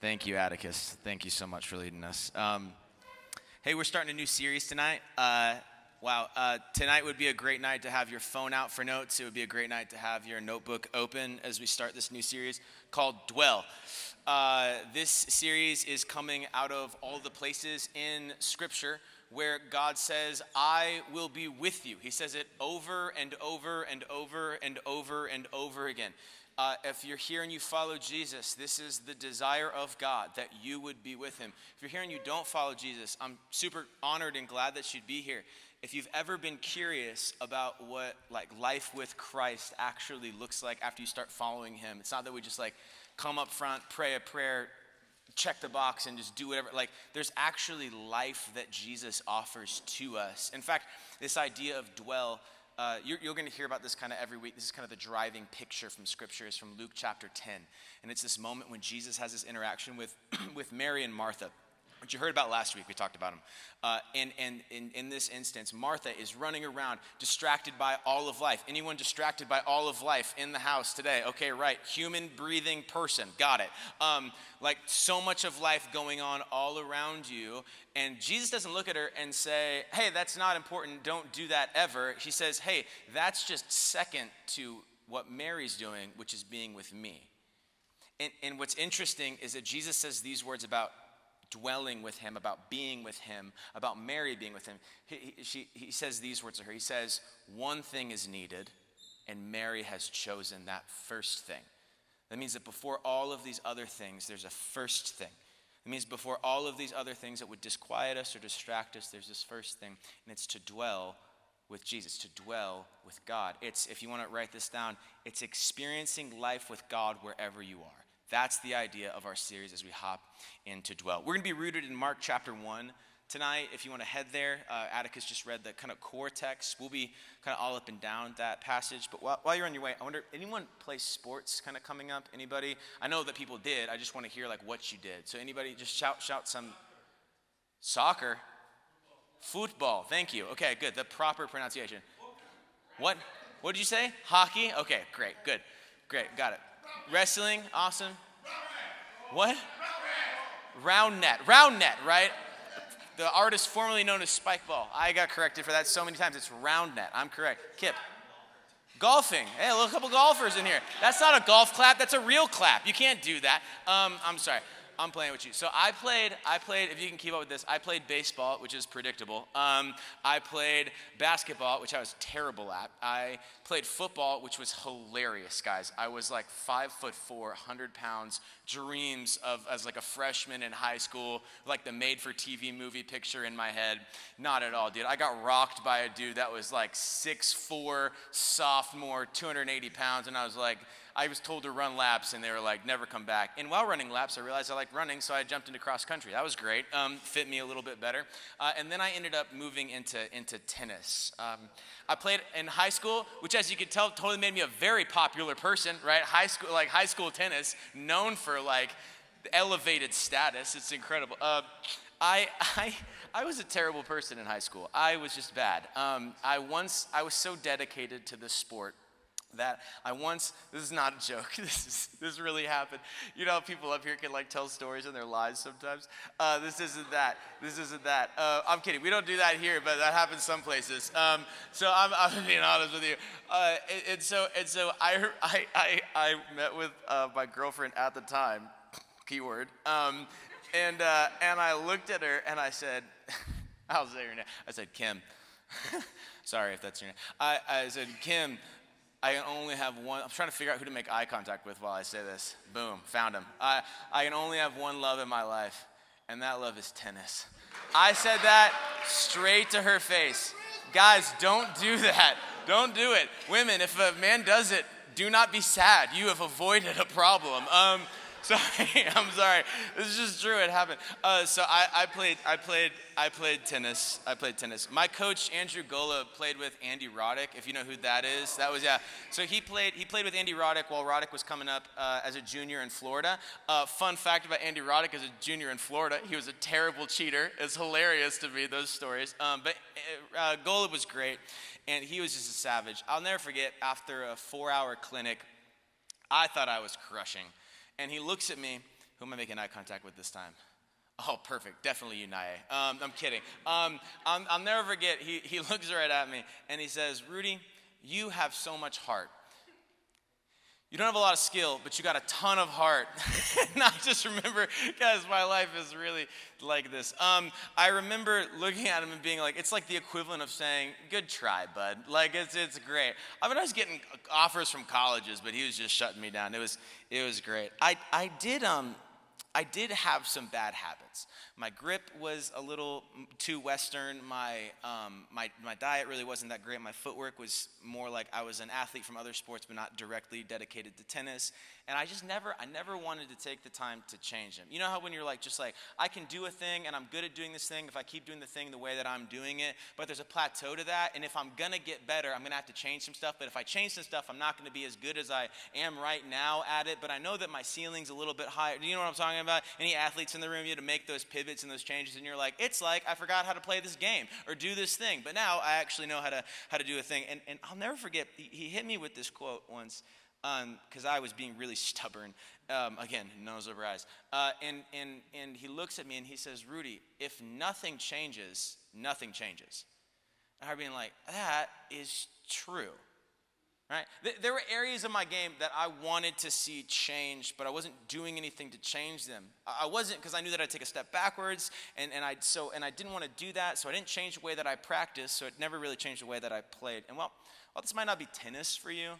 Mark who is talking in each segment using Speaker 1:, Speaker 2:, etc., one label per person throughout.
Speaker 1: Thank you, Atticus. Thank you so much for leading us. Um, hey, we're starting a new series tonight. Uh, wow, uh, tonight would be a great night to have your phone out for notes. It would be a great night to have your notebook open as we start this new series called Dwell. Uh, this series is coming out of all the places in Scripture where God says, I will be with you. He says it over and over and over and over and over again. Uh, if you're here and you follow Jesus, this is the desire of God that you would be with him. If you're here and you don't follow Jesus, I'm super honored and glad that you'd be here. If you've ever been curious about what like life with Christ actually looks like after you start following him, it's not that we just like come up front, pray a prayer, check the box and just do whatever. Like, there's actually life that Jesus offers to us. In fact, this idea of dwell uh, you're, you're going to hear about this kind of every week. This is kind of the driving picture from Scripture is from Luke chapter 10. And it's this moment when Jesus has this interaction with, with Mary and Martha which you heard about last week. We talked about him. Uh, and and in, in this instance, Martha is running around distracted by all of life. Anyone distracted by all of life in the house today? Okay, right. Human breathing person. Got it. Um, like so much of life going on all around you. And Jesus doesn't look at her and say, hey, that's not important. Don't do that ever. He says, hey, that's just second to what Mary's doing, which is being with me. And, and what's interesting is that Jesus says these words about dwelling with him, about being with him, about Mary being with him. He, he, she, he says these words to her. He says, One thing is needed, and Mary has chosen that first thing. That means that before all of these other things, there's a first thing. It means before all of these other things that would disquiet us or distract us, there's this first thing, and it's to dwell with Jesus, to dwell with God. It's, if you want to write this down, it's experiencing life with God wherever you are. That's the idea of our series as we hop into Dwell. We're going to be rooted in Mark chapter 1 tonight. If you want to head there, uh, Atticus just read the kind of core text. We'll be kind of all up and down that passage. But while, while you're on your way, I wonder, anyone play sports kind of coming up? Anybody? I know that people did. I just want to hear like what you did. So anybody, just shout, shout some soccer, football. Thank you. Okay, good. The proper pronunciation. What? What did you say? Hockey. Okay, great, good, great, got it. Wrestling, awesome. What? Round net. Round net, right? The artist formerly known as Spikeball. I got corrected for that so many times. It's round net. I'm correct. Kip. Golfing. Hey, a couple golfers in here. That's not a golf clap. That's a real clap. You can't do that. Um, I'm sorry. I'm playing with you. So I played, I played, if you can keep up with this, I played baseball, which is predictable. Um, I played basketball, which I was terrible at. I played football, which was hilarious, guys. I was like five foot four, 100 pounds, dreams of as like a freshman in high school, like the made for TV movie picture in my head. Not at all, dude. I got rocked by a dude that was like six four, sophomore, 280 pounds, and I was like, I was told to run laps, and they were like, never come back. And while running laps, I realized I liked running, so I jumped into cross country. That was great, um, fit me a little bit better. Uh, and then I ended up moving into, into tennis. Um, I played in high school, which, as you can tell, totally made me a very popular person, right? High school, like high school tennis, known for like elevated status. It's incredible. Uh, I, I, I was a terrible person in high school. I was just bad. Um, I once, I was so dedicated to this sport that I once, this is not a joke, this, is, this really happened. You know people up here can like tell stories in their lives sometimes? Uh, this isn't that. This isn't that. Uh, I'm kidding. We don't do that here, but that happens some places. Um, so I'm, I'm being honest with you. Uh, and, and, so, and so I, I, I, I met with uh, my girlfriend at the time, keyword, um, and, uh, and I looked at her and I said, I'll say her name. I said, Kim. Sorry if that's your name. I, I said, Kim, I can only have one. I'm trying to figure out who to make eye contact with while I say this. Boom, found him. I, I can only have one love in my life, and that love is tennis. I said that straight to her face. Guys, don't do that. Don't do it. Women, if a man does it, do not be sad. You have avoided a problem. Um, Sorry, I'm sorry. This is just true. It happened. Uh, so I, I, played. I played. I played tennis. I played tennis. My coach Andrew Gola played with Andy Roddick. If you know who that is, that was yeah. So he played. He played with Andy Roddick while Roddick was coming up uh, as a junior in Florida. Uh, fun fact about Andy Roddick as a junior in Florida, he was a terrible cheater. It's hilarious to me those stories. Um, but uh, Gola was great, and he was just a savage. I'll never forget after a four-hour clinic. I thought I was crushing. And he looks at me, Who am I making eye contact with this time? Oh, perfect. Definitely you, Naye. Um, I'm kidding. Um, I'll, I'll never forget, he, he looks right at me and he says, Rudy, you have so much heart. You don't have a lot of skill, but you got a ton of heart. and I just remember, guys, my life is really like this. Um, I remember looking at him and being like, it's like the equivalent of saying, good try, bud. Like, it's, it's great. I mean, I was getting offers from colleges, but he was just shutting me down. It was, it was great. I, I did, um, I did have some bad habits. My grip was a little too Western. My, um, my, my diet really wasn't that great. My footwork was more like I was an athlete from other sports, but not directly dedicated to tennis. And I just never, I never wanted to take the time to change them. You know how when you're like, just like, I can do a thing and I'm good at doing this thing if I keep doing the thing the way that I'm doing it, but there's a plateau to that. And if I'm gonna get better, I'm gonna have to change some stuff. But if I change some stuff, I'm not gonna be as good as I am right now at it. But I know that my ceiling's a little bit higher. Do you know what I'm talking about? Any athletes in the room, you have to make those pivots and those changes, and you're like, it's like I forgot how to play this game or do this thing. But now I actually know how to how to do a thing. And, and I'll never forget, he, hit me with this quote once because um, I was being really stubborn. Um, again, nose over eyes. Uh, and, and, and he looks at me and he says, Rudy, if nothing changes, nothing changes. And I being like, that is true. Right? There were areas of my game that I wanted to see change, but I wasn't doing anything to change them. I wasn't because I knew that I'd take a step backwards, and, and I so and I didn't want to do that, so I didn't change the way that I practiced, so it never really changed the way that I played. And well, well, this might not be tennis for you,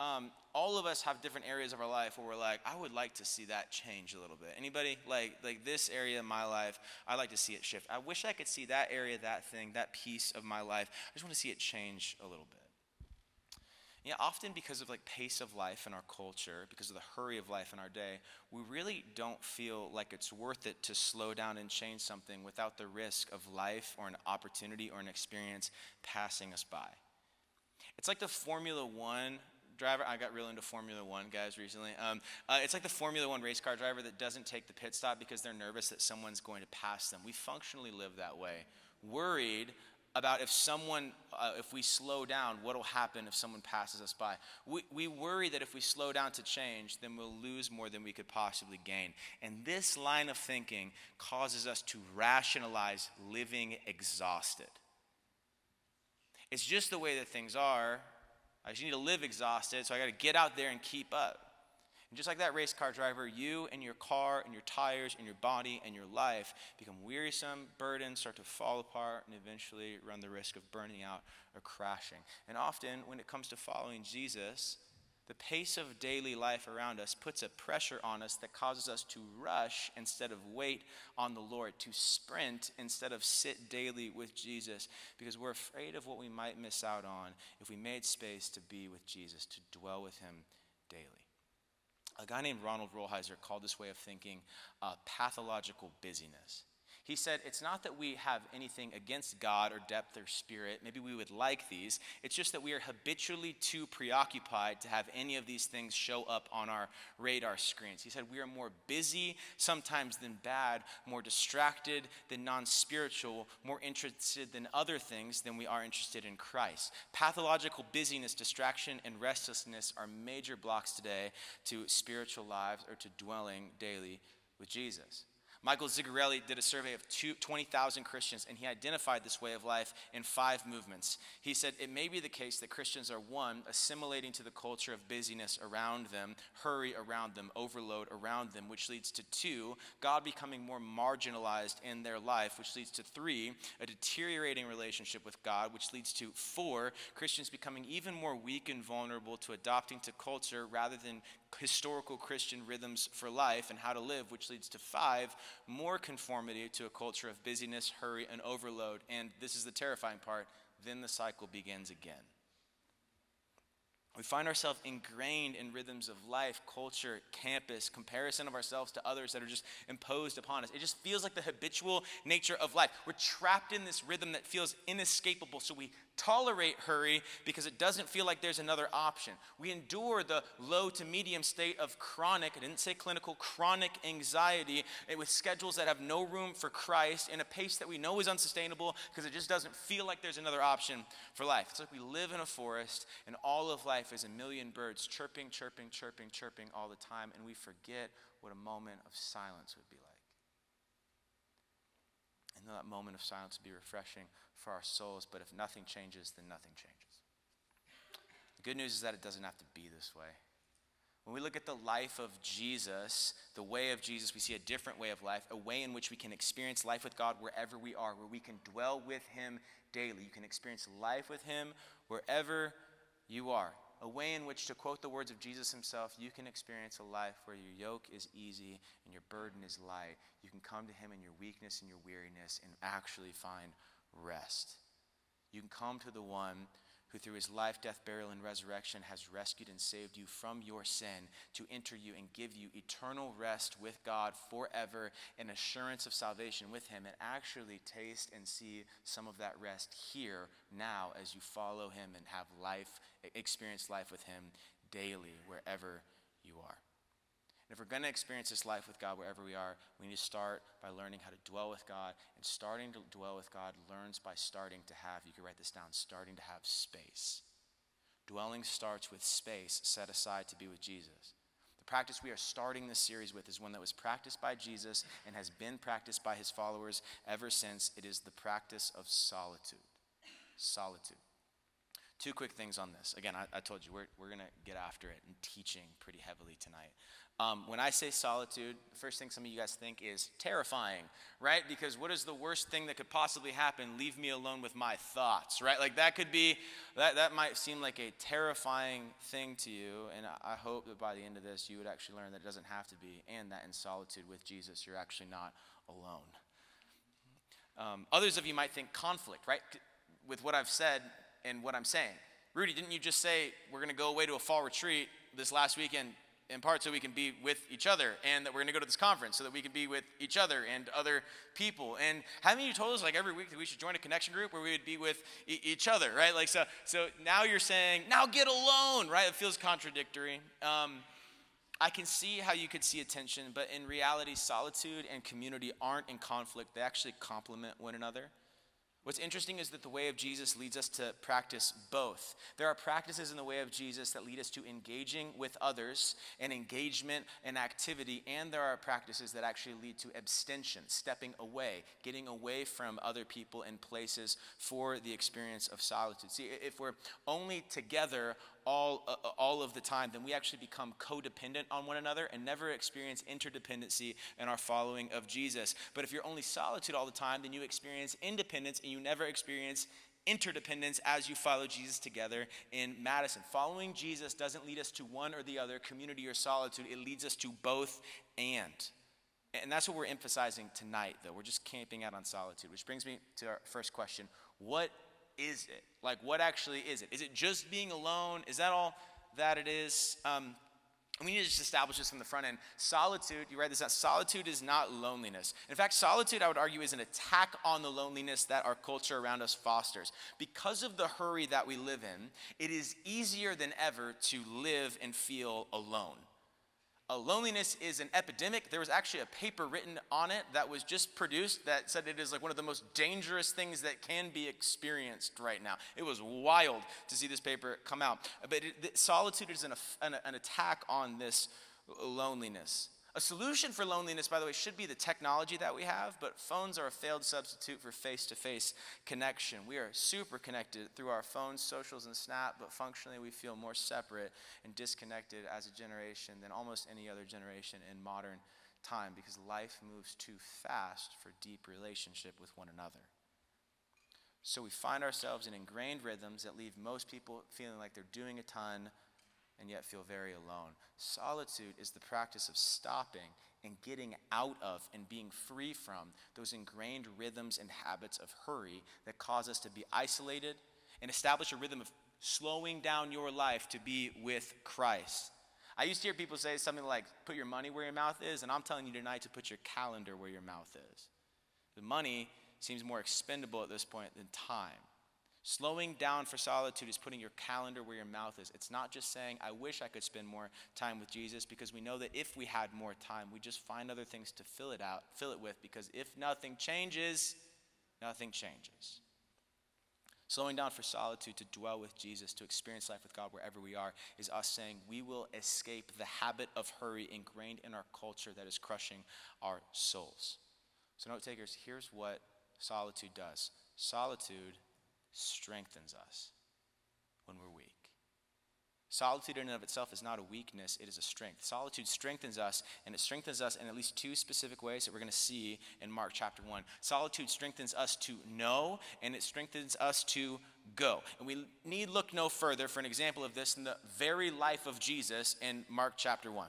Speaker 1: um, all of us have different areas of our life where we're like, I would like to see that change a little bit. Anybody like like this area of my life, I like to see it shift. I wish I could see that area, that thing, that piece of my life. I just want to see it change a little bit. Yeah, often because of like pace of life in our culture, because of the hurry of life in our day, we really don't feel like it's worth it to slow down and change something without the risk of life or an opportunity or an experience passing us by. It's like the Formula One driver. I got real into Formula One guys recently. Um, uh, it's like the Formula One race car driver that doesn't take the pit stop because they're nervous that someone's going to pass them. We functionally live that way, worried about if someone, uh, if we slow down, what will happen if someone passes us by. We, we worry that if we slow down to change, then we'll lose more than we could possibly gain. And this line of thinking causes us to rationalize living exhausted. It's just the way that things are, I just need to live exhausted, so I got to get out there and keep up. And just like that race car driver, you and your car and your tires and your body and your life become wearisome, burdens start to fall apart, and eventually run the risk of burning out or crashing. And often, when it comes to following Jesus, the pace of daily life around us puts a pressure on us that causes us to rush instead of wait on the Lord, to sprint instead of sit daily with Jesus, because we're afraid of what we might miss out on if we made space to be with Jesus, to dwell with Him daily. A guy named Ronald Rolheiser called this way of thinking uh, pathological busyness. He said, It's not that we have anything against God or depth or spirit. Maybe we would like these. It's just that we are habitually too preoccupied to have any of these things show up on our radar screens. He said, We are more busy sometimes than bad, more distracted than non spiritual, more interested than other things than we are interested in Christ. Pathological busyness, distraction, and restlessness are major blocks today to spiritual lives or to dwelling daily with Jesus. Michael Zigarelli did a survey of 20,000 Christians, and he identified this way of life in five movements. He said it may be the case that Christians are one, assimilating to the culture of busyness around them, hurry around them, overload around them, which leads to two, God becoming more marginalized in their life, which leads to three, a deteriorating relationship with God, which leads to four, Christians becoming even more weak and vulnerable to adopting to culture rather than historical Christian rhythms for life and how to live, which leads to five, more conformity to a culture of busyness, hurry, and overload. And this is the terrifying part then the cycle begins again. We find ourselves ingrained in rhythms of life, culture, campus, comparison of ourselves to others that are just imposed upon us. It just feels like the habitual nature of life. We're trapped in this rhythm that feels inescapable, so we tolerate hurry because it doesn't feel like there's another option. We endure the low to medium state of chronic, I didn't say clinical, chronic anxiety eh, with schedules that have no room for Christ in a pace that we know is unsustainable because it just doesn't feel like there's another option for life. It's like we live in a forest and all of life is a million birds chirping, chirping, chirping, chirping all the time, and we forget what a moment of silence would be like. And that moment of silence would be refreshing for our souls, but if nothing changes, then nothing changes. The good news is that it doesn't have to be this way. When we look at the life of Jesus, the way of Jesus, we see a different way of life, a way in which we can experience life with God wherever we are, where we can dwell with Him daily. You can experience life with Him wherever you are. A way in which, to quote the words of Jesus Himself, you can experience a life where your yoke is easy and your burden is light. You can come to Him in your weakness and your weariness and actually find rest. You can come to the one who through his life, death, burial, and resurrection has rescued and saved you from your sin to enter you and give you eternal rest with God forever and assurance of salvation with him, and actually taste and see some of that rest here now as you follow him and have life, experience life with him daily wherever you are. And if we're going to experience this life with God wherever we are, we need to start by learning how to dwell with God. And starting to dwell with God learns by starting to have, you can write this down, starting to have space. Dwelling starts with space set aside to be with Jesus. The practice we are starting this series with is one that was practiced by Jesus and has been practiced by his followers ever since. It is the practice of solitude. Solitude. Two quick things on this. Again, I, I told you we're, we're going to get after it and teaching pretty heavily tonight. Um, when I say solitude, the first thing some of you guys think is terrifying, right? Because what is the worst thing that could possibly happen? Leave me alone with my thoughts, right? Like that could be, that, that might seem like a terrifying thing to you. And I, hope that by the end of this, you would actually learn that it doesn't have to be, and that in solitude with Jesus, you're actually not alone. Um, others of you might think conflict, right? With what I've said and what I'm saying. Rudy, didn't you just say we're going to go away to a fall retreat this last weekend? In part so we can be with each other and that we're going to go to this conference so that we can be with each other and other people. And haven't you told us like every week that we should join a connection group where we would be with e- each other right? Like so so now you're saying now get alone right? It feels contradictory. Um, i can see how you could see a tension but in reality solitude and community aren't in conflict. They actually complement one another What's interesting is that the way of Jesus leads us to practice both. There are practices in the way of Jesus that lead us to engaging with others and engagement and activity, and there are practices that actually lead to abstention, stepping away, getting away from other people and places for the experience of solitude. See, if we're only together all, uh, uh, all of the time, then we actually become codependent on one another and never experience interdependency in our following of Jesus. But if you're only solitude all the time, then you experience independence and you never experience interdependence as you follow Jesus together in Madison. Following Jesus doesn't lead us to one or the other, community or solitude, it leads us to both and. And that's what we're emphasizing tonight, though. We're just camping out on solitude, which brings me to our first question What is it? Like, what actually is it? Is it just being alone? Is that all that it is? Um, we need to just establish this from the front end. Solitude, you write this out, solitude is not loneliness. In fact, solitude, I would argue, is an attack on the loneliness that our culture around us fosters. Because of the hurry that we live in, it is easier than ever to live and feel alone. Uh, loneliness is an epidemic. There was actually a paper written on it that was just produced that said it is like one of the most dangerous things that can be experienced right now. It was wild to see this paper come out. But it, solitude is an, an, an attack on this loneliness. A solution for loneliness, by the way, should be the technology that we have, but phones are a failed substitute for face to face connection. We are super connected through our phones, socials, and Snap, but functionally we feel more separate and disconnected as a generation than almost any other generation in modern time because life moves too fast for deep relationship with one another. So we find ourselves in ingrained rhythms that leave most people feeling like they're doing a ton and yet feel very alone. Solitude is the practice of stopping and getting out of and being free from those ingrained rhythms and habits of hurry that cause us to be isolated and establish a rhythm of slowing down your life to be with Christ. I used to hear people say something like, put your money where your mouth is, and I'm telling you tonight to put your calendar where your mouth is. The money seems more expendable at this point than time. Slowing down for solitude is putting your calendar where your mouth is. It's not just saying, I wish I could spend more time with Jesus, because we know that if we had more time, we just find other things to fill it out, fill it with, because if nothing changes, nothing changes. Slowing down for solitude to dwell with Jesus, to experience life with God wherever we are, is us saying we will escape the habit of hurry ingrained in our culture that is crushing our souls. So, note takers, here's what solitude does solitude strengthens us when we're weak. Solitude in and of itself is not a weakness, it is a strength. Solitude strengthens us, and it strengthens us in at least two specific ways that we're going to see in Mark chapter 1. Solitude strengthens us to know, and it strengthens us to go. And we need look no further for an example of this in the very life of Jesus in Mark chapter 1.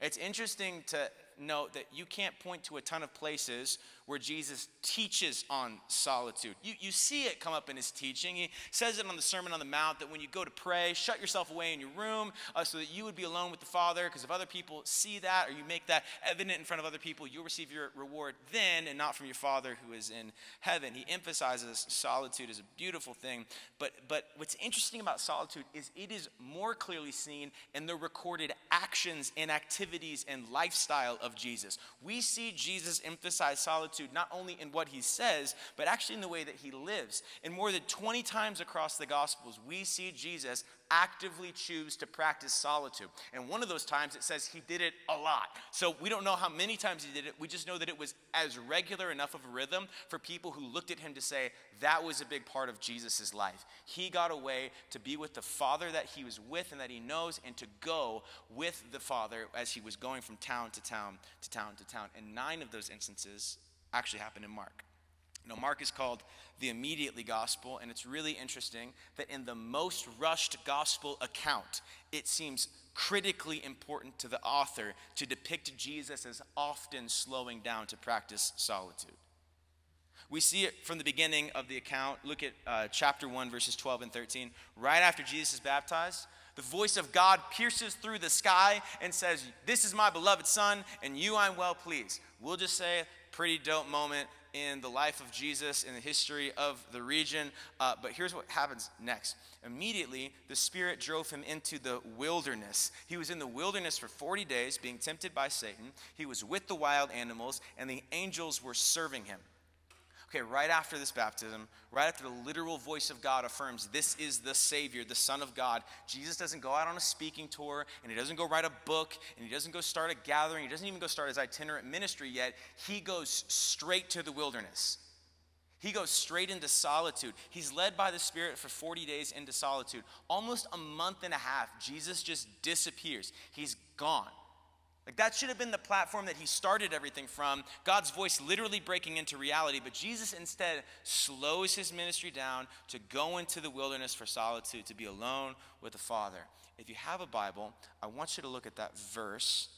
Speaker 1: It's interesting to note that you can't point to a ton of places where Jesus teaches on solitude. You, you see it come up in his teaching. He says it on the Sermon on the Mount that when you go to pray, shut yourself away in your room uh, so that you would be alone with the Father, because if other people see that or you make that evident in front of other people, you'll receive your reward then and not from your Father who is in heaven. He emphasizes solitude as a beautiful thing. But, but what's interesting about solitude is it is more clearly seen in the recorded actions and activities and lifestyle of Jesus. We see Jesus emphasize solitude not only in what he says, but actually in the way that he lives. And more than 20 times across the Gospels, we see Jesus actively choose to practice solitude. And one of those times it says he did it a lot. So we don't know how many times he did it. We just know that it was as regular enough of a rhythm for people who looked at him to say that was a big part of Jesus' life. He got away to be with the Father that he was with and that he knows and to go with the Father as he was going from town to town to town to town. And nine of those instances actually happened in Mark. Now, Mark is called the immediately gospel, and it's really interesting that in the most rushed gospel account, it seems critically important to the author to depict Jesus as often slowing down to practice solitude. We see it from the beginning of the account. Look at uh, chapter 1, verses 12 and 13. Right after Jesus is baptized, the voice of God pierces through the sky and says, This is my beloved Son, and you I'm well pleased. We'll just say pretty dope moment in the life of Jesus, in the history of the region. Uh, but here's what happens next. Immediately, the Spirit drove him into the wilderness. He was in the wilderness for 40 days, being tempted by Satan. He was with the wild animals, and the angels were serving him. Okay, right after this baptism, right after the literal voice of God affirms this is the Savior, the Son of God, Jesus doesn't go out on a speaking tour and he doesn't go write a book and he doesn't go start a gathering. He doesn't even go start his itinerant ministry yet. He goes straight to the wilderness. He goes straight into solitude. He's led by the Spirit for 40 days into solitude. Almost a month and a half, Jesus just disappears. He's gone. Like that should have been the platform that he started everything from, God's voice literally breaking into reality. But Jesus instead slows his ministry down to go into the wilderness for solitude, to be alone with the Father. If you have a Bible, I want you to look at that verse.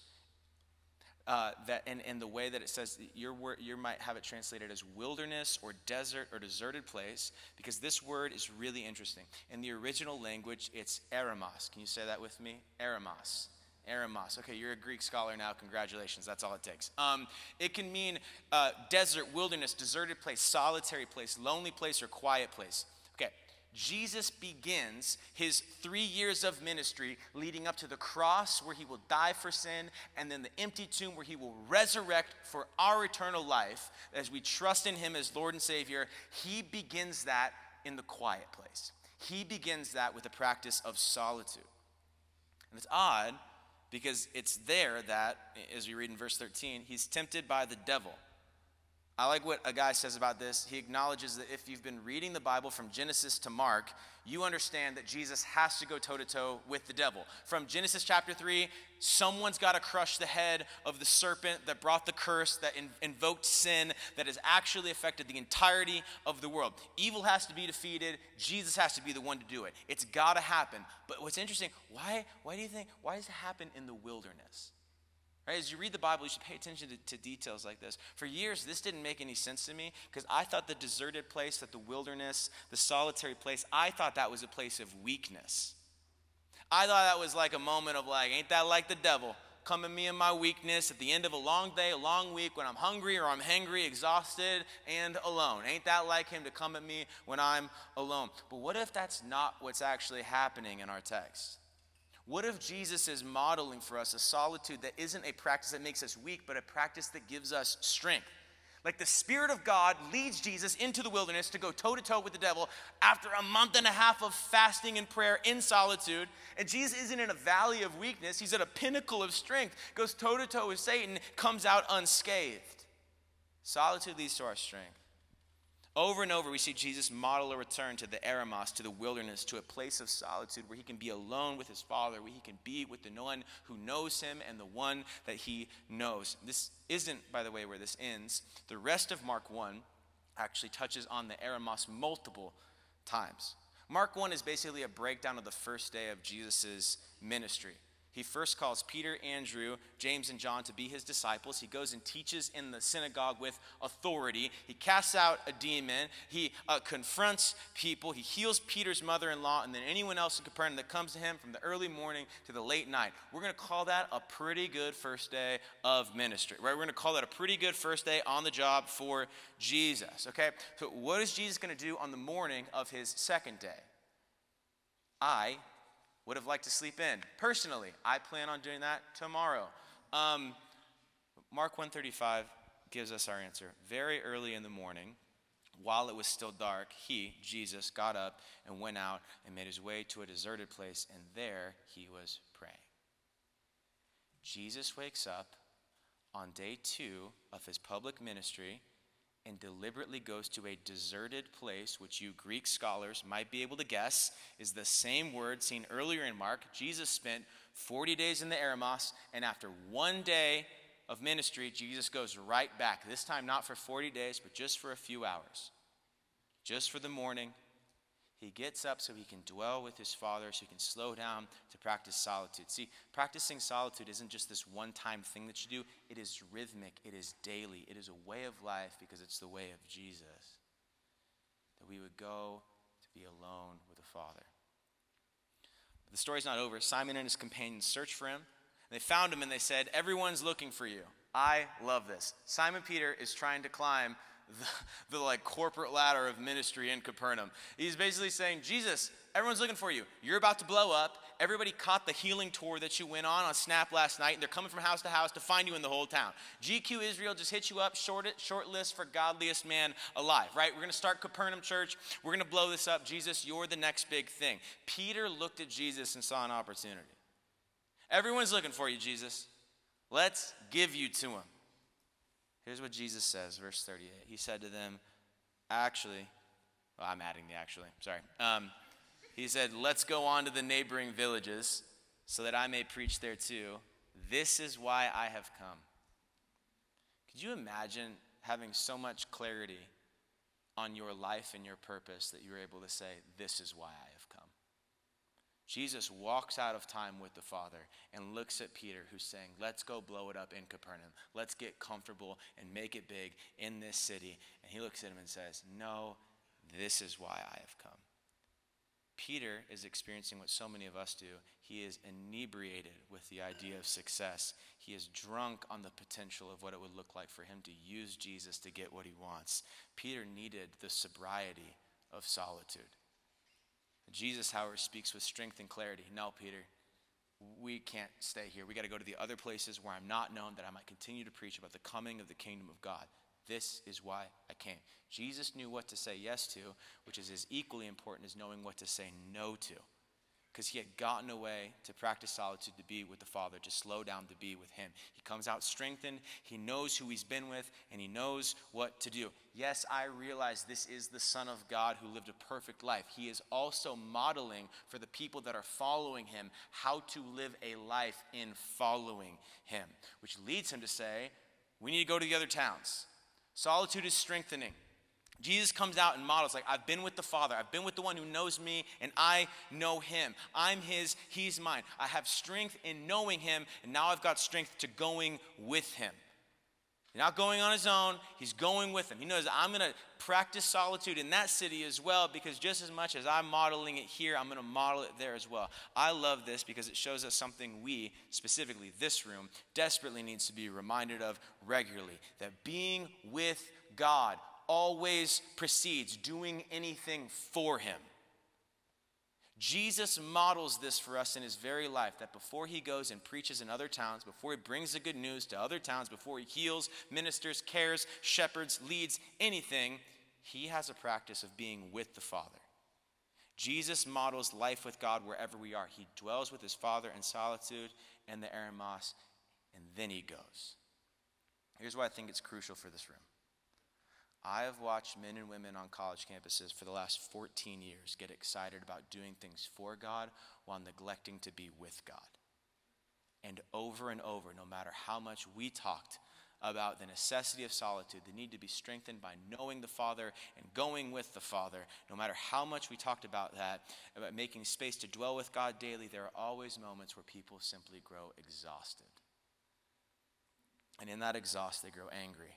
Speaker 1: Uh, that and, and the way that it says your word you might have it translated as wilderness or desert or deserted place because this word is really interesting in the original language it's eremos can you say that with me eremos Eremos. Okay, you're a Greek scholar now. Congratulations. That's all it takes. Um, it can mean uh, desert, wilderness, deserted place, solitary place, lonely place, or quiet place. Okay, Jesus begins his three years of ministry leading up to the cross where he will die for sin, and then the empty tomb where he will resurrect for our eternal life as we trust in him as Lord and Savior. He begins that in the quiet place. He begins that with the practice of solitude. And it's odd because it's there that, as we read in verse 13, he's tempted by the devil. I like what a guy says about this. He acknowledges that if you've been reading the Bible from Genesis to Mark, you understand that Jesus has to go toe to toe with the devil. From Genesis chapter 3, someone's got to crush the head of the serpent that brought the curse, that in, invoked sin, that has actually affected the entirety of the world. Evil has to be defeated. Jesus has to be the one to do it. It's got to happen. But what's interesting, why, why do you think, why does it happen in the wilderness? Right? As you read the Bible, you should pay attention to, to details like this. For years, this didn't make any sense to me because I thought the deserted place, that the wilderness, the solitary place, I thought that was a place of weakness. I thought that was like a moment of like, ain't that like the devil? Come me in my weakness at the end of a long day, a long week, when I'm hungry or I'm hangry, exhausted, and alone. Ain't that like him to come at me when I'm alone? But what if that's not what's actually happening in our text? What if Jesus is modeling for us a solitude that isn't a practice that makes us weak, but a practice that gives us strength? Like the Spirit of God leads Jesus into the wilderness to go toe to toe with the devil after a month and a half of fasting and prayer in solitude. And Jesus isn't in a valley of weakness, he's at a pinnacle of strength, goes toe to toe with Satan, comes out unscathed. Solitude leads to our strength. Over and over, we see Jesus model a return to the eremos, to the wilderness, to a place of solitude where he can be alone with his Father, where he can be with the one who knows him and the one that he knows. This isn't, by the way, where this ends. The rest of Mark 1 actually touches on the eremos multiple times. Mark 1 is basically a breakdown of the first day of Jesus' ministry. He first calls Peter, Andrew, James, and John to be his disciples. He goes and teaches in the synagogue with authority. He casts out a demon. He uh, confronts people. He heals Peter's mother in law and then anyone else in Capernaum that comes to him from the early morning to the late night. We're going to call that a pretty good first day of ministry, right? We're going to call that a pretty good first day on the job for Jesus, okay? So, what is Jesus going to do on the morning of his second day? I would have liked to sleep in. Personally, I plan on doing that tomorrow. Um, Mark 135 gives us our answer. Very early in the morning, while it was still dark, he, Jesus, got up and went out and made his way to a deserted place, and there he was praying. Jesus wakes up on day two of his public ministry and deliberately goes to a deserted place, which you Greek scholars might be able to guess is the same word seen earlier in Mark. Jesus spent 40 days in the Eremos, and after one day of ministry, Jesus goes right back. This time, not for 40 days, but just for a few hours. Just for the morning, he gets up so he can dwell with his father, so he can slow down to practice solitude. See, practicing solitude isn't just this one time thing that you do, it is rhythmic, it is daily, it is a way of life because it's the way of Jesus. That we would go to be alone with the Father. But the story's not over. Simon and his companions searched for him. They found him and they said, Everyone's looking for you. I love this. Simon Peter is trying to climb the, the like corporate ladder of ministry in Capernaum. He's basically saying, Jesus, everyone's looking for you. You're about to blow up. Everybody caught the healing tour that you went on on Snap last night, and they're coming from house to house to find you in the whole town. GQ Israel just hit you up, short, short list for godliest man alive, right? We're going to start Capernaum Church. We're going to blow this up. Jesus, you're the next big thing. Peter looked at Jesus and saw an opportunity. Everyone's looking for you, Jesus. Let's give you to him. Here's what Jesus says, verse 38. He said to them, Actually, well, I'm adding the actually, sorry. Um, he said, Let's go on to the neighboring villages so that I may preach there too. This is why I have come. Could you imagine having so much clarity on your life and your purpose that you're able to say, This is why I? Jesus walks out of time with the Father and looks at Peter, who's saying, Let's go blow it up in Capernaum. Let's get comfortable and make it big in this city. And he looks at him and says, No, this is why I have come. Peter is experiencing what so many of us do. He is inebriated with the idea of success. He is drunk on the potential of what it would look like for him to use Jesus to get what he wants. Peter needed the sobriety of solitude. Jesus, however, speaks with strength and clarity. No, Peter, we can't stay here. We got to go to the other places where I'm not known, that I might continue to preach about the coming of the kingdom of God. This is why I came. Jesus knew what to say yes to, which is as equally important as knowing what to say no to because he had gotten away to practice solitude to be with the Father, to slow down to be with him. He comes out strengthened. He knows who he's been with, and he knows what to do. Yes, I realize this is the Son of God who lived a perfect life. He is also modeling for the people that are following him how to live a life in following him, which leads him to say, We need to go to the other towns. Solitude is strengthening. Jesus comes out and models, like, I've been with the Father. I've been with the one who knows me, and I know him. I'm his, he's mine. I have strength in knowing him, and now I've got strength to going with him. He's not going on his own, he's going with him. He knows I'm going to practice solitude in that city as well because just as much as I'm modeling it here, I'm going to model it there as well. I love this because it shows us something we, specifically this room, desperately needs to be reminded of regularly that being with God always precedes doing anything for him. Jesus models this for us in his very life that before he goes and preaches in other towns, before he brings the good news to other towns, before he heals, ministers, cares, shepherds, leads, anything, he has a practice of being with the Father. Jesus models life with God wherever we are. He dwells with his Father in solitude and the eremos, and then he goes. Here's why I think it's crucial for this room. I have watched men and women on college campuses for the last 14 years get excited about doing things for God while neglecting to be with God. And over and over, no matter how much we talked about the necessity of solitude, the need to be strengthened by knowing the Father and going with the Father, no matter how much we talked about that, about making space to dwell with God daily, there are always moments where people simply grow exhausted. And in that exhaust, they grow angry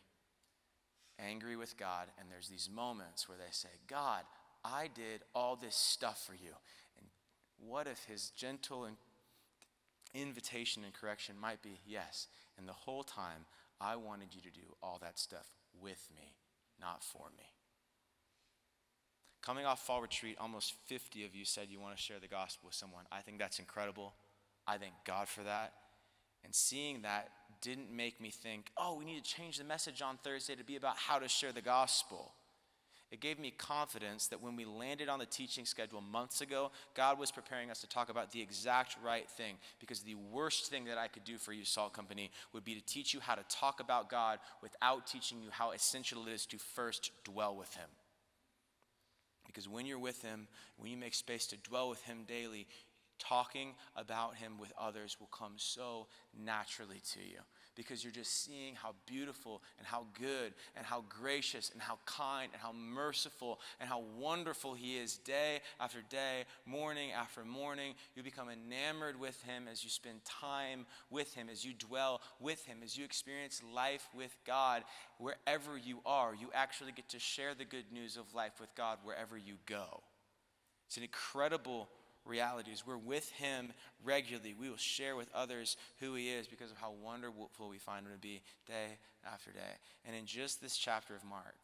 Speaker 1: angry with God, and there's these moments where they say, God, I did all this stuff for you. And what if his gentle invitation and correction might be, yes, and the whole time I wanted you to do all that stuff with me, not for me. Coming off fall retreat, almost 50 of you said you want to share the gospel with someone. I think that's incredible. I thank God for that. And seeing that didn't make me think, oh, we need to change the message on Thursday to be about how to share the gospel. It gave me confidence that when we landed on the teaching schedule months ago, God was preparing us to talk about the exact right thing. Because the worst thing that I could do for you, Salt Company, would be to teach you how to talk about God without teaching you how essential it is to first dwell with Him. Because when you're with Him, when you make space to dwell with Him daily, talking about him with others will come so naturally to you because you're just seeing how beautiful and how good and how gracious and how kind and how merciful and how wonderful he is day after day, morning after morning. You become enamored with him as you spend time with him, as you dwell with him, as you experience life with God wherever you are. You actually get to share the good news of life with God wherever you go. It's an incredible reality is we're with him regularly. We will share with others who he is because of how wonderful we find him to be day after day. And in just this chapter of Mark,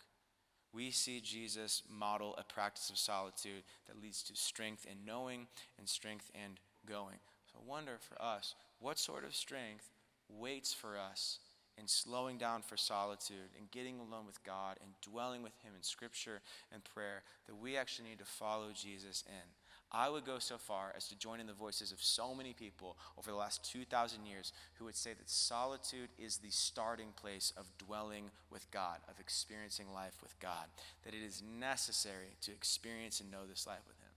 Speaker 1: we see Jesus model a practice of solitude that leads to strength in knowing and strength in going. So wonder for us, what sort of strength waits for us in slowing down for solitude and getting alone with God and dwelling with Him in Scripture and prayer that we actually need to follow Jesus in. I would go so far as to join in the voices of so many people over the last 2,000 years who would say that solitude is the starting place of dwelling with God, of experiencing life with God, that it is necessary to experience and know this life with Him.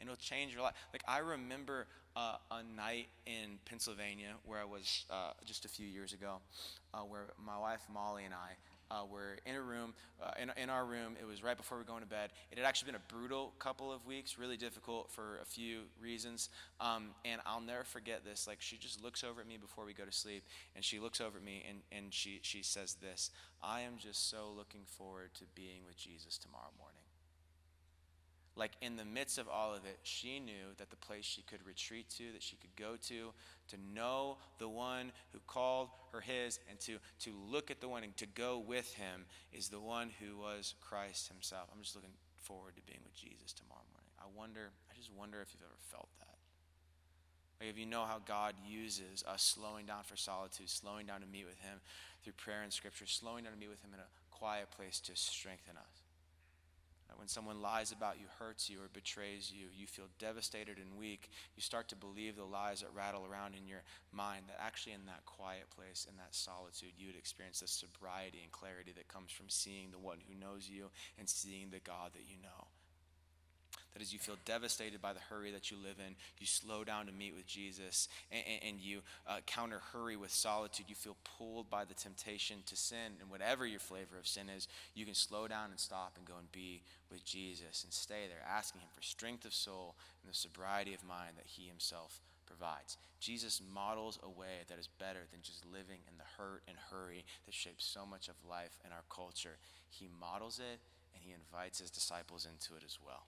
Speaker 1: And it'll change your life. Like, I remember uh, a night in Pennsylvania where I was uh, just a few years ago, uh, where my wife Molly and I uh, we're in a room, uh, in, in our room. It was right before we were going to bed. It had actually been a brutal couple of weeks, really difficult for a few reasons. Um, and I'll never forget this. Like, she just looks over at me before we go to sleep, and she looks over at me and, and she, she says this I am just so looking forward to being with Jesus tomorrow morning like in the midst of all of it, she knew that the place she could retreat to, that she could go to, to know the one who called her his, and to, to look at the one and to go with him is the one who was Christ himself. I'm just looking forward to being with Jesus tomorrow morning. I wonder, I just wonder if you've ever felt that. Like if you know how God uses us slowing down for solitude, slowing down to meet with him through prayer and scripture, slowing down to meet with him in a quiet place to strengthen us. When someone lies about you, hurts you, or betrays you, you feel devastated and weak. You start to believe the lies that rattle around in your mind, that actually in that quiet place, in that solitude, you would experience the sobriety and clarity that comes from seeing the one who knows you and seeing the God that you know. That as you feel devastated by the hurry that you live in, you slow down to meet with Jesus and, and you uh, counter hurry with solitude. You feel pulled by the temptation to sin, and whatever your flavor of sin is, you can slow down and stop and go and be with Jesus and stay there, asking Him for strength of soul and the sobriety of mind that He Himself provides. Jesus models a way that is better than just living in the hurt and hurry that shapes so much of life in our culture. He models it and he invites his disciples into it as well.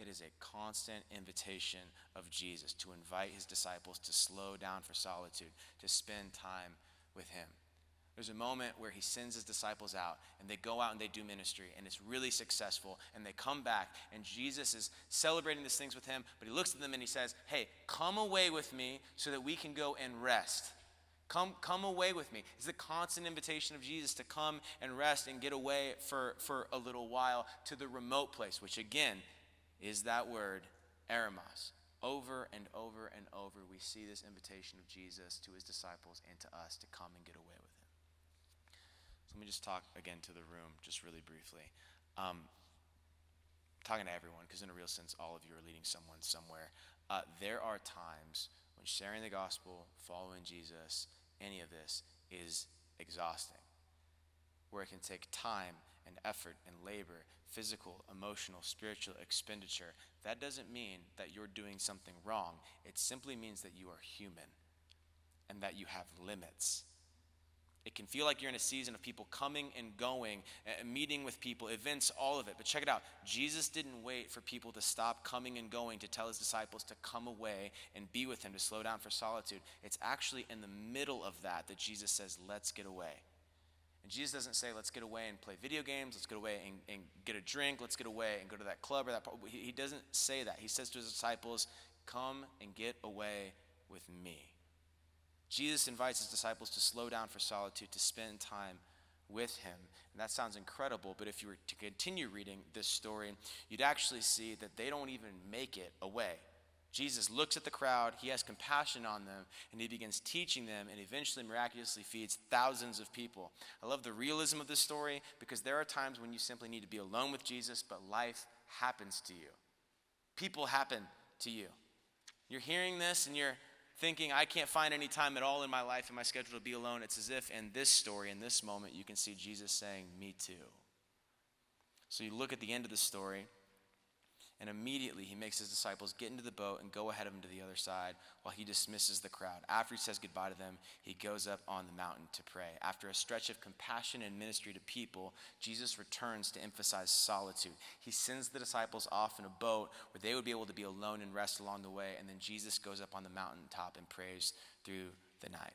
Speaker 1: It is a constant invitation of Jesus to invite his disciples to slow down for solitude, to spend time with him. There's a moment where he sends his disciples out and they go out and they do ministry and it's really successful and they come back and Jesus is celebrating these things with him, but he looks at them and he says, Hey, come away with me so that we can go and rest. Come, come away with me. It's the constant invitation of Jesus to come and rest and get away for, for a little while to the remote place, which again is that word, eremos. Over and over and over, we see this invitation of Jesus to his disciples and to us to come and get away with him. So let me just talk again to the room, just really briefly. Um, talking to everyone, because in a real sense, all of you are leading someone somewhere. Uh, there are times when sharing the gospel, following Jesus, any of this is exhausting, where it can take time and effort and labor, physical, emotional, spiritual expenditure. That doesn't mean that you're doing something wrong. It simply means that you are human and that you have limits. It can feel like you're in a season of people coming and going, meeting with people, events, all of it. But check it out. Jesus didn't wait for people to stop coming and going to tell his disciples to come away and be with him, to slow down for solitude. It's actually in the middle of that that Jesus says, let's get away. And Jesus doesn't say, let's get away and play video games, let's get away and, and get a drink, let's get away and go to that club or that. He, he doesn't say that. He says to his disciples, come and get away with me. Jesus invites his disciples to slow down for solitude, to spend time with him. And that sounds incredible, but if you were to continue reading this story, you'd actually see that they don't even make it away. Jesus looks at the crowd, he has compassion on them, and he begins teaching them and eventually miraculously feeds thousands of people. I love the realism of this story because there are times when you simply need to be alone with Jesus, but life happens to you. People happen to you. You're hearing this and you're thinking, I can't find any time at all in my life in my schedule to be alone. It's as if in this story, in this moment, you can see Jesus saying, Me too. So you look at the end of the story. And immediately he makes his disciples get into the boat and go ahead of him to the other side while he dismisses the crowd. After he says goodbye to them, he goes up on the mountain to pray. After a stretch of compassion and ministry to people, Jesus returns to emphasize solitude. He sends the disciples off in a boat where they would be able to be alone and rest along the way. And then Jesus goes up on the mountaintop and prays through the night.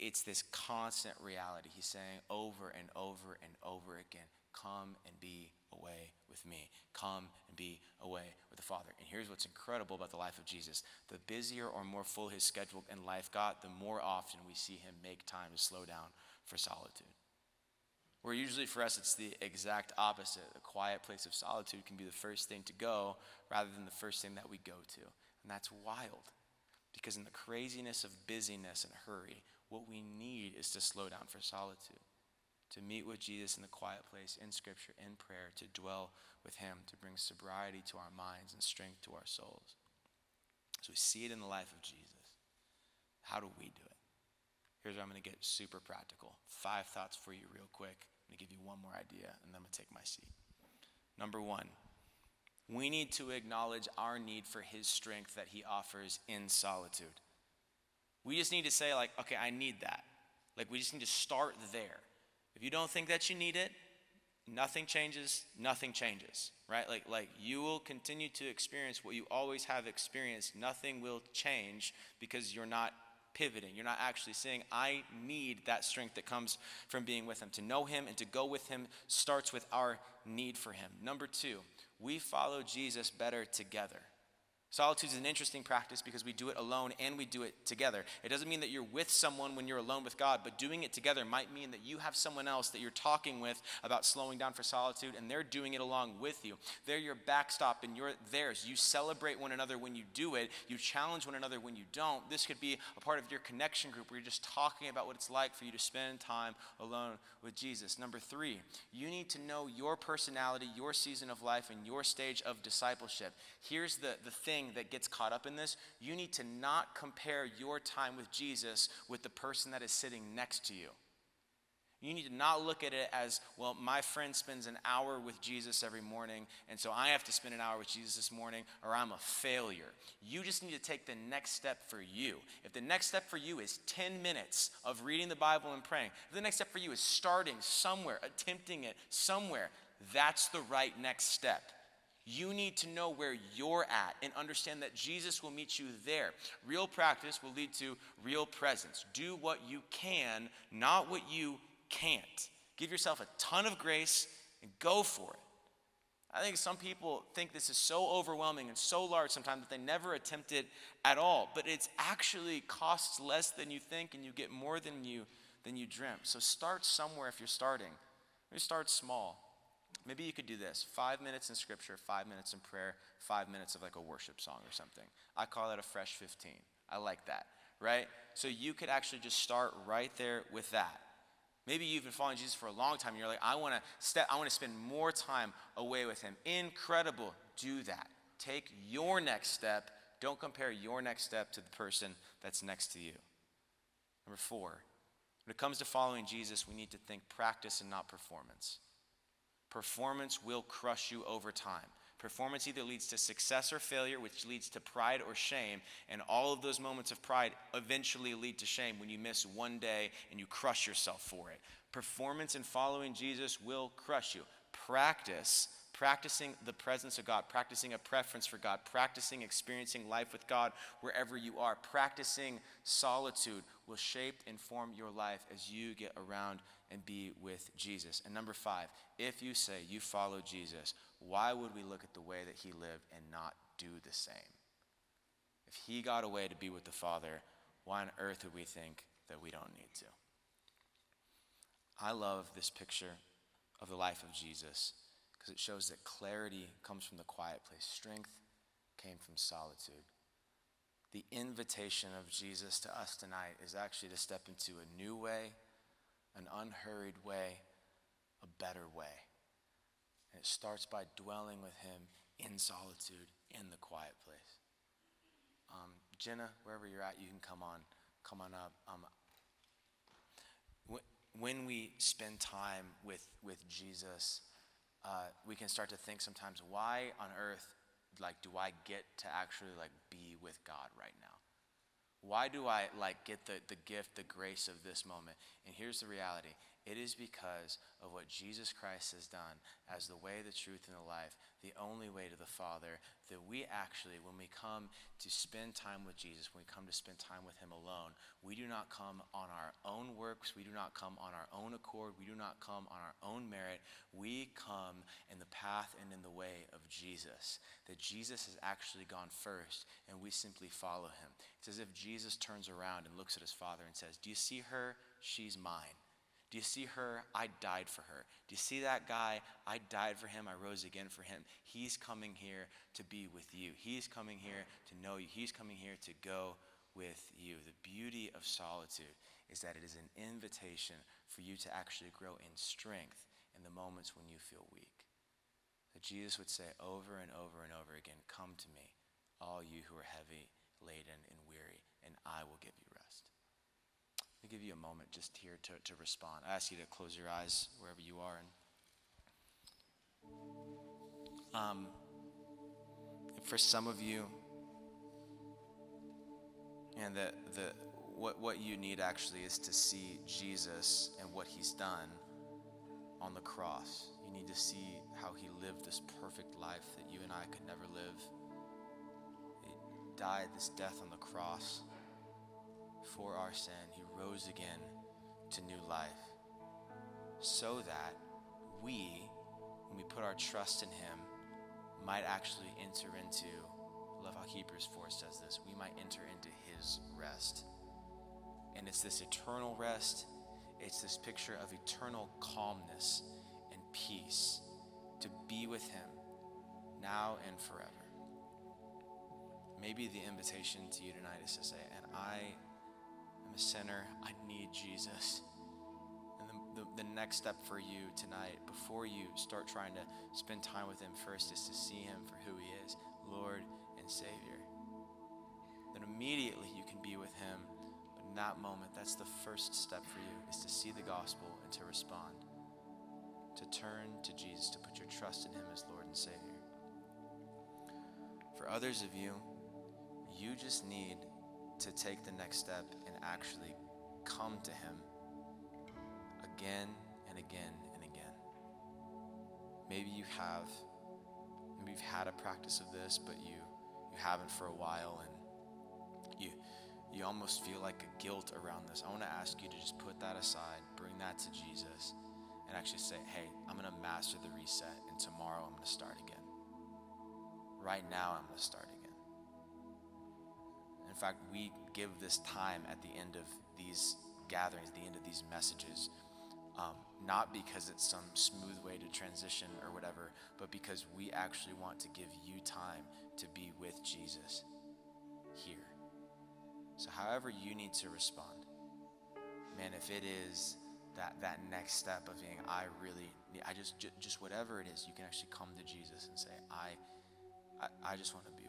Speaker 1: It's this constant reality. He's saying over and over and over again come and be away with me. Come and be away with the Father. And here's what's incredible about the life of Jesus the busier or more full his schedule in life got, the more often we see him make time to slow down for solitude. Where usually for us it's the exact opposite. A quiet place of solitude can be the first thing to go rather than the first thing that we go to. And that's wild. Because in the craziness of busyness and hurry, what we need is to slow down for solitude to meet with Jesus in the quiet place, in Scripture, in prayer, to dwell with Him, to bring sobriety to our minds and strength to our souls. So we see it in the life of Jesus. How do we do it? Here's where I'm going to get super practical. Five thoughts for you, real quick. I'm going to give you one more idea, and then I'm going to take my seat. Number one, we need to acknowledge our need for His strength that He offers in solitude. We just need to say, like, okay, I need that. Like, we just need to start there. If you don't think that you need it, nothing changes, nothing changes, right? Like, like you will continue to experience what you always have experienced. Nothing will change because you're not pivoting. You're not actually saying, I need that strength that comes from being with Him. To know Him and to go with Him starts with our need for Him. Number two, we follow Jesus better together. Solitude is an interesting practice because we do it alone and we do it together. It doesn't mean that you're with someone when you're alone with God, but doing it together might mean that you have someone else that you're talking with about slowing down for solitude and they're doing it along with you. They're your backstop and you're theirs. You celebrate one another when you do it, you challenge one another when you don't. This could be a part of your connection group where you're just talking about what it's like for you to spend time alone with Jesus. Number three, you need to know your personality, your season of life, and your stage of discipleship. Here's the, the thing thing that gets caught up in this. You need to not compare your time with Jesus with the person that is sitting next to you. You need to not look at it as, well, my friend spends an hour with Jesus every morning, and so I have to spend an hour with Jesus this morning, or I'm a failure. You just need to take the next step for you. If the next step for you is 10 minutes of reading the Bible and praying, if the next step for you is starting somewhere, attempting it somewhere, that's the right next step. You need to know where you're at and understand that Jesus will meet you there. Real practice will lead to real presence. Do what you can, not what you can't. Give yourself a ton of grace and go for it. I think some people think this is so overwhelming and so large sometimes that they never attempt it at all. But it's actually costs less than you think and you get more than you than you dreamt. So start somewhere if you're starting. Maybe start small. Maybe you could do this five minutes in scripture, five minutes in prayer, five minutes of like a worship song or something. I call that a fresh 15. I like that, right? So you could actually just start right there with that. Maybe you've been following Jesus for a long time and you're like, I want to step, I want to spend more time away with him. Incredible. Do that. Take your next step. Don't compare your next step to the person that's next to you. Number four, when it comes to following Jesus, we need to think practice and not performance. Performance will crush you over time. Performance either leads to success or failure, which leads to pride or shame. And all of those moments of pride eventually lead to shame when you miss one day and you crush yourself for it. Performance in following Jesus will crush you. Practice, practicing the presence of God, practicing a preference for God, practicing experiencing life with God wherever you are, practicing solitude will shape and form your life as you get around and be with Jesus. And number five, if you say you follow Jesus, why would we look at the way that he lived and not do the same? If he got away to be with the Father, why on earth would we think that we don't need to? I love this picture of the life of Jesus because it shows that clarity comes from the quiet place, strength came from solitude. The invitation of Jesus to us tonight is actually to step into a new way an unhurried way, a better way. And it starts by dwelling with Him in solitude, in the quiet place. Um, Jenna, wherever you're at, you can come on, come on up. Um, when we spend time with, with Jesus, uh, we can start to think sometimes, why on earth, like, do I get to actually like be with God right now? Why do I like get the, the gift, the grace of this moment? And here's the reality. It is because of what Jesus Christ has done as the way, the truth, and the life, the only way to the Father, that we actually, when we come to spend time with Jesus, when we come to spend time with Him alone, we do not come on our own works. We do not come on our own accord. We do not come on our own merit. We come in the path and in the way of Jesus. That Jesus has actually gone first, and we simply follow Him. It's as if Jesus turns around and looks at His Father and says, Do you see her? She's mine. Do you see her? I died for her. Do you see that guy? I died for him. I rose again for him. He's coming here to be with you. He's coming here to know you. He's coming here to go with you. The beauty of solitude is that it is an invitation for you to actually grow in strength in the moments when you feel weak. That Jesus would say over and over and over again, Come to me, all you who are heavy laden and weary, and I will give you me give you a moment just here to, to respond. I ask you to close your eyes wherever you are. And, um, for some of you, and the, the, what, what you need actually is to see Jesus and what he's done on the cross. You need to see how he lived this perfect life that you and I could never live. He died this death on the cross for our sin. He rose again to new life so that we, when we put our trust in Him, might actually enter into, I love how Hebrews 4 says this, we might enter into His rest. And it's this eternal rest, it's this picture of eternal calmness and peace to be with Him now and forever. Maybe the invitation to you tonight is to say, and I a sinner. I need Jesus. And the, the, the, next step for you tonight, before you start trying to spend time with Him first, is to see Him for who He is Lord and Savior. Then immediately you can be with Him. But in that moment, that's the first step for you, is to see the gospel and to respond. To turn to Jesus, to put your trust in Him as Lord and Savior. For others of you, you just need to take the next step and actually come to Him again and again and again. Maybe you have, maybe you've had a practice of this, but you, you haven't for a while and you, you almost feel like a guilt around this. I want to ask you to just put that aside, bring that to Jesus, and actually say, hey, I'm going to master the reset, and tomorrow I'm going to start again. Right now, I'm going to start again. In fact, we give this time at the end of these gatherings, the end of these messages, um, not because it's some smooth way to transition or whatever, but because we actually want to give you time to be with Jesus here. So, however you need to respond, man, if it is that that next step of being, I really, I just, just, whatever it is, you can actually come to Jesus and say, I, I, I just want to be.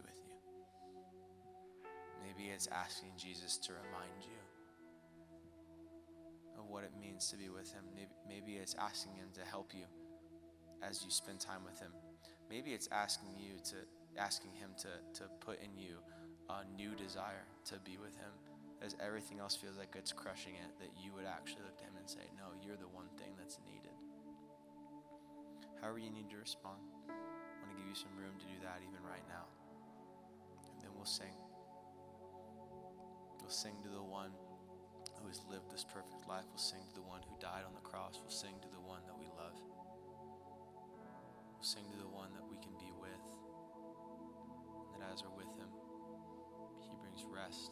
Speaker 1: Maybe it's asking Jesus to remind you of what it means to be with Him. Maybe, it's asking Him to help you as you spend time with Him. Maybe it's asking you to asking Him to to put in you a new desire to be with Him, as everything else feels like it's crushing it. That you would actually look to Him and say, "No, you're the one thing that's needed." However, you need to respond. I want to give you some room to do that even right now, and then we'll sing. We'll sing to the one who has lived this perfect life. We'll sing to the one who died on the cross. We'll sing to the one that we love. We'll sing to the one that we can be with. And that as we're with him, he brings rest